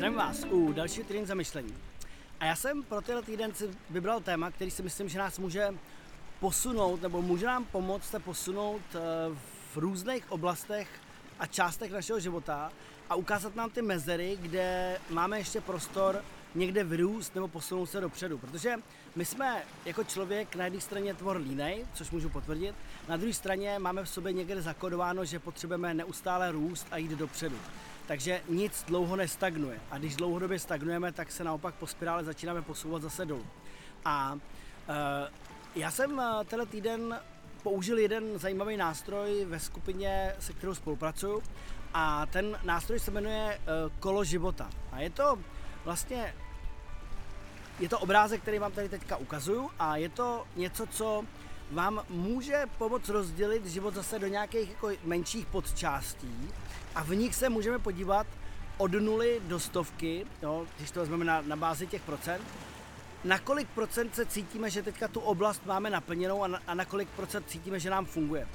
Zdravím vás u dalšího týden zamyšlení. A já jsem pro tenhle týden si vybral téma, který si myslím, že nás může posunout, nebo může nám pomoct se posunout eh, v různých oblastech a částech našeho života a ukázat nám ty mezery, kde máme ještě prostor někde vyrůst nebo posunout se dopředu. Protože my jsme jako člověk na jedné straně tvor línej, což můžu potvrdit, na druhé straně máme v sobě někde zakodováno, že potřebujeme neustále růst a jít dopředu. Takže nic dlouho nestagnuje. A když dlouhodobě stagnujeme, tak se naopak po spirále začínáme posouvat zase dolů. A e, já jsem eh, tenhle týden použil jeden zajímavý nástroj ve skupině, se kterou spolupracuju. A ten nástroj se jmenuje e, Kolo života. A je to vlastně je to obrázek, který vám tady teďka ukazuju a je to něco, co vám může pomoct rozdělit život zase do nějakých jako menších podčástí a v nich se můžeme podívat od nuly do stovky, jo, když to vezmeme na, na bázi těch procent, na kolik procent se cítíme, že teďka tu oblast máme naplněnou a na, a na kolik procent cítíme, že nám funguje.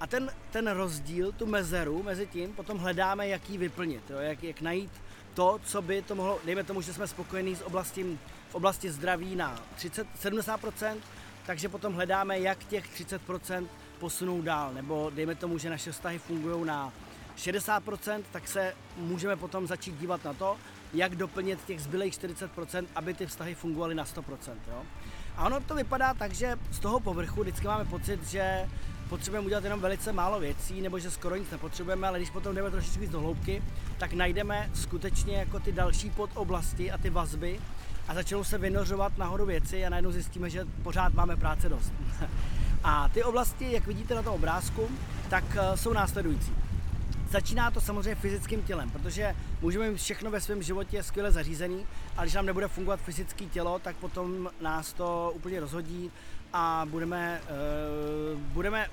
A ten, ten rozdíl, tu mezeru mezi tím, potom hledáme, jak ji vyplnit, jo, jak, jak najít to, co by to mohlo, dejme tomu, že jsme spokojení s oblastí, v oblasti zdraví na 30, 70%, takže potom hledáme, jak těch 30% posunout dál, nebo dejme tomu, že naše vztahy fungují na 60%, tak se můžeme potom začít dívat na to, jak doplnit těch zbylých 40%, aby ty vztahy fungovaly na 100%. Jo? A ono to vypadá tak, že z toho povrchu vždycky máme pocit, že potřebujeme udělat jenom velice málo věcí, nebo že skoro nic nepotřebujeme, ale když potom jdeme trošičku víc do hloubky, tak najdeme skutečně jako ty další podoblasti a ty vazby a začnou se vynořovat nahoru věci a najednou zjistíme, že pořád máme práce dost. a ty oblasti, jak vidíte na tom obrázku, tak eh, jsou následující. Začíná to samozřejmě fyzickým tělem, protože můžeme mít všechno ve svém životě skvěle zařízený, ale když nám nebude fungovat fyzické tělo, tak potom nás to úplně rozhodí a budeme, uh, budeme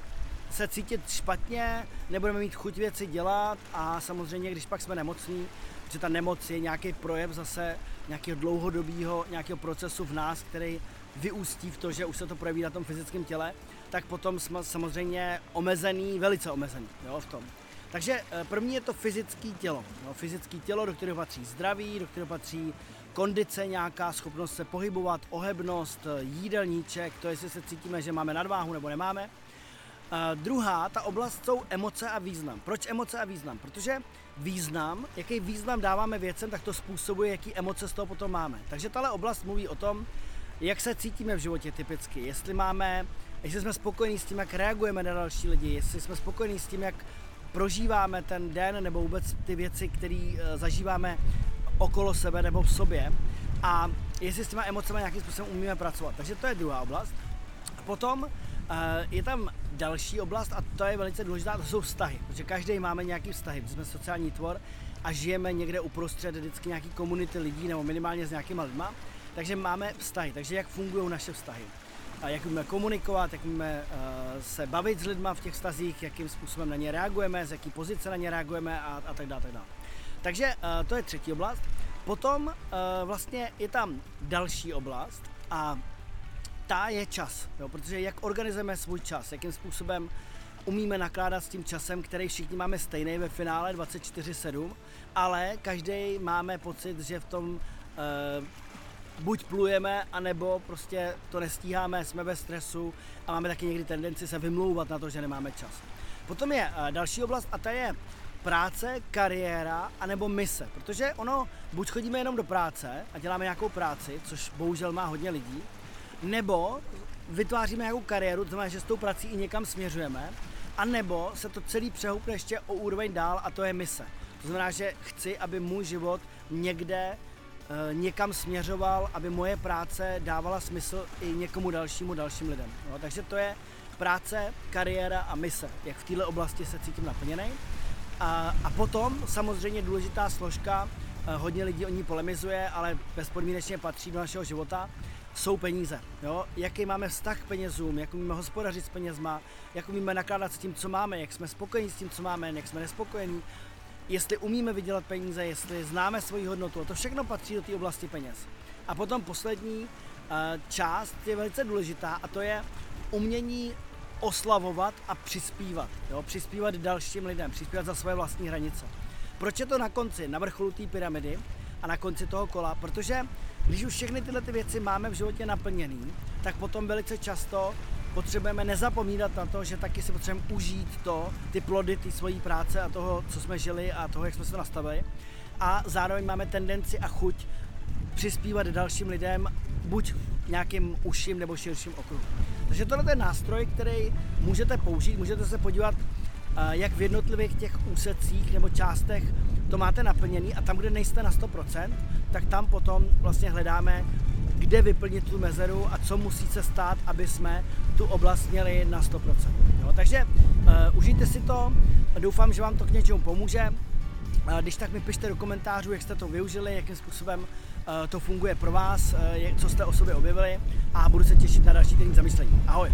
se cítit špatně, nebudeme mít chuť věci dělat a samozřejmě, když pak jsme nemocní, že ta nemoc je nějaký projev zase nějakého dlouhodobého nějakého procesu v nás, který vyústí v to, že už se to projeví na tom fyzickém těle, tak potom jsme samozřejmě omezený, velice omezený jo, v tom. Takže eh, první je to fyzické tělo. No, fyzické tělo, do kterého patří zdraví, do kterého patří kondice nějaká, schopnost se pohybovat, ohebnost, eh, jídelníček, to jestli se cítíme, že máme nadváhu nebo nemáme. Uh, druhá, ta oblast jsou emoce a význam. Proč emoce a význam? Protože význam, jaký význam dáváme věcem, tak to způsobuje, jaký emoce z toho potom máme. Takže tahle oblast mluví o tom, jak se cítíme v životě typicky, jestli máme, jestli jsme spokojení s tím, jak reagujeme na další lidi, jestli jsme spokojení s tím, jak prožíváme ten den nebo vůbec ty věci, které eh, zažíváme okolo sebe nebo v sobě a jestli s těma emocemi nějakým způsobem umíme pracovat. Takže to je druhá oblast. A potom je tam další oblast a to je velice důležitá, to jsou vztahy, protože každý máme nějaký vztahy, jsme sociální tvor a žijeme někde uprostřed vždycky nějaký komunity lidí nebo minimálně s nějakýma lidma, takže máme vztahy, takže jak fungují naše vztahy a jak umíme komunikovat, jak umíme uh, se bavit s lidma v těch vztazích, jakým způsobem na ně reagujeme, z jaký pozice na ně reagujeme a, a tak dále. Tak dále. Takže uh, to je třetí oblast. Potom uh, vlastně je tam další oblast a ta je čas, jo, protože jak organizujeme svůj čas, jakým způsobem umíme nakládat s tím časem, který všichni máme stejný ve finále 24-7, ale každý máme pocit, že v tom uh, buď plujeme, anebo prostě to nestíháme, jsme ve stresu a máme taky někdy tendenci se vymlouvat na to, že nemáme čas. Potom je uh, další oblast a ta je práce, kariéra anebo mise, protože ono, buď chodíme jenom do práce a děláme nějakou práci, což bohužel má hodně lidí, nebo vytváříme nějakou kariéru, to znamená, že s tou prací i někam směřujeme, a nebo se to celý přehoupne ještě o úroveň dál a to je mise. To znamená, že chci, aby můj život někde e, někam směřoval, aby moje práce dávala smysl i někomu dalšímu, dalším lidem. No, takže to je práce, kariéra a mise, jak v této oblasti se cítím naplněný. A, a potom samozřejmě důležitá složka, e, hodně lidí o ní polemizuje, ale bezpodmínečně patří do našeho života, jsou peníze. Jo? Jaký máme vztah k penězům, jak umíme hospodařit s penězma, jak umíme nakládat s tím, co máme, jak jsme spokojení s tím, co máme, jak jsme nespokojení, jestli umíme vydělat peníze, jestli známe svoji hodnotu. A to všechno patří do té oblasti peněz. A potom poslední uh, část je velice důležitá a to je umění oslavovat a přispívat. Jo? Přispívat dalším lidem, přispívat za své vlastní hranice. Proč je to na konci, na vrcholu té pyramidy? A na konci toho kola, protože když už všechny tyhle ty věci máme v životě naplněný, tak potom velice často potřebujeme nezapomínat na to, že taky si potřebujeme užít to, ty plody, ty svojí práce a toho, co jsme žili a toho, jak jsme se nastavili. A zároveň máme tendenci a chuť přispívat dalším lidem, buď nějakým užším nebo širším okruhu. Takže tohle je nástroj, který můžete použít, můžete se podívat, jak v jednotlivých těch úsecích nebo částech to máte naplněný a tam, kde nejste na 100%, tak tam potom vlastně hledáme, kde vyplnit tu mezeru a co musí se stát, aby jsme tu oblast měli na 100%. Jo, takže uh, užijte si to, doufám, že vám to k něčemu pomůže. Uh, když tak mi pište do komentářů, jak jste to využili, jakým způsobem uh, to funguje pro vás, uh, co jste o sobě objevili a budu se těšit na další týden zamyšlení. Ahoj!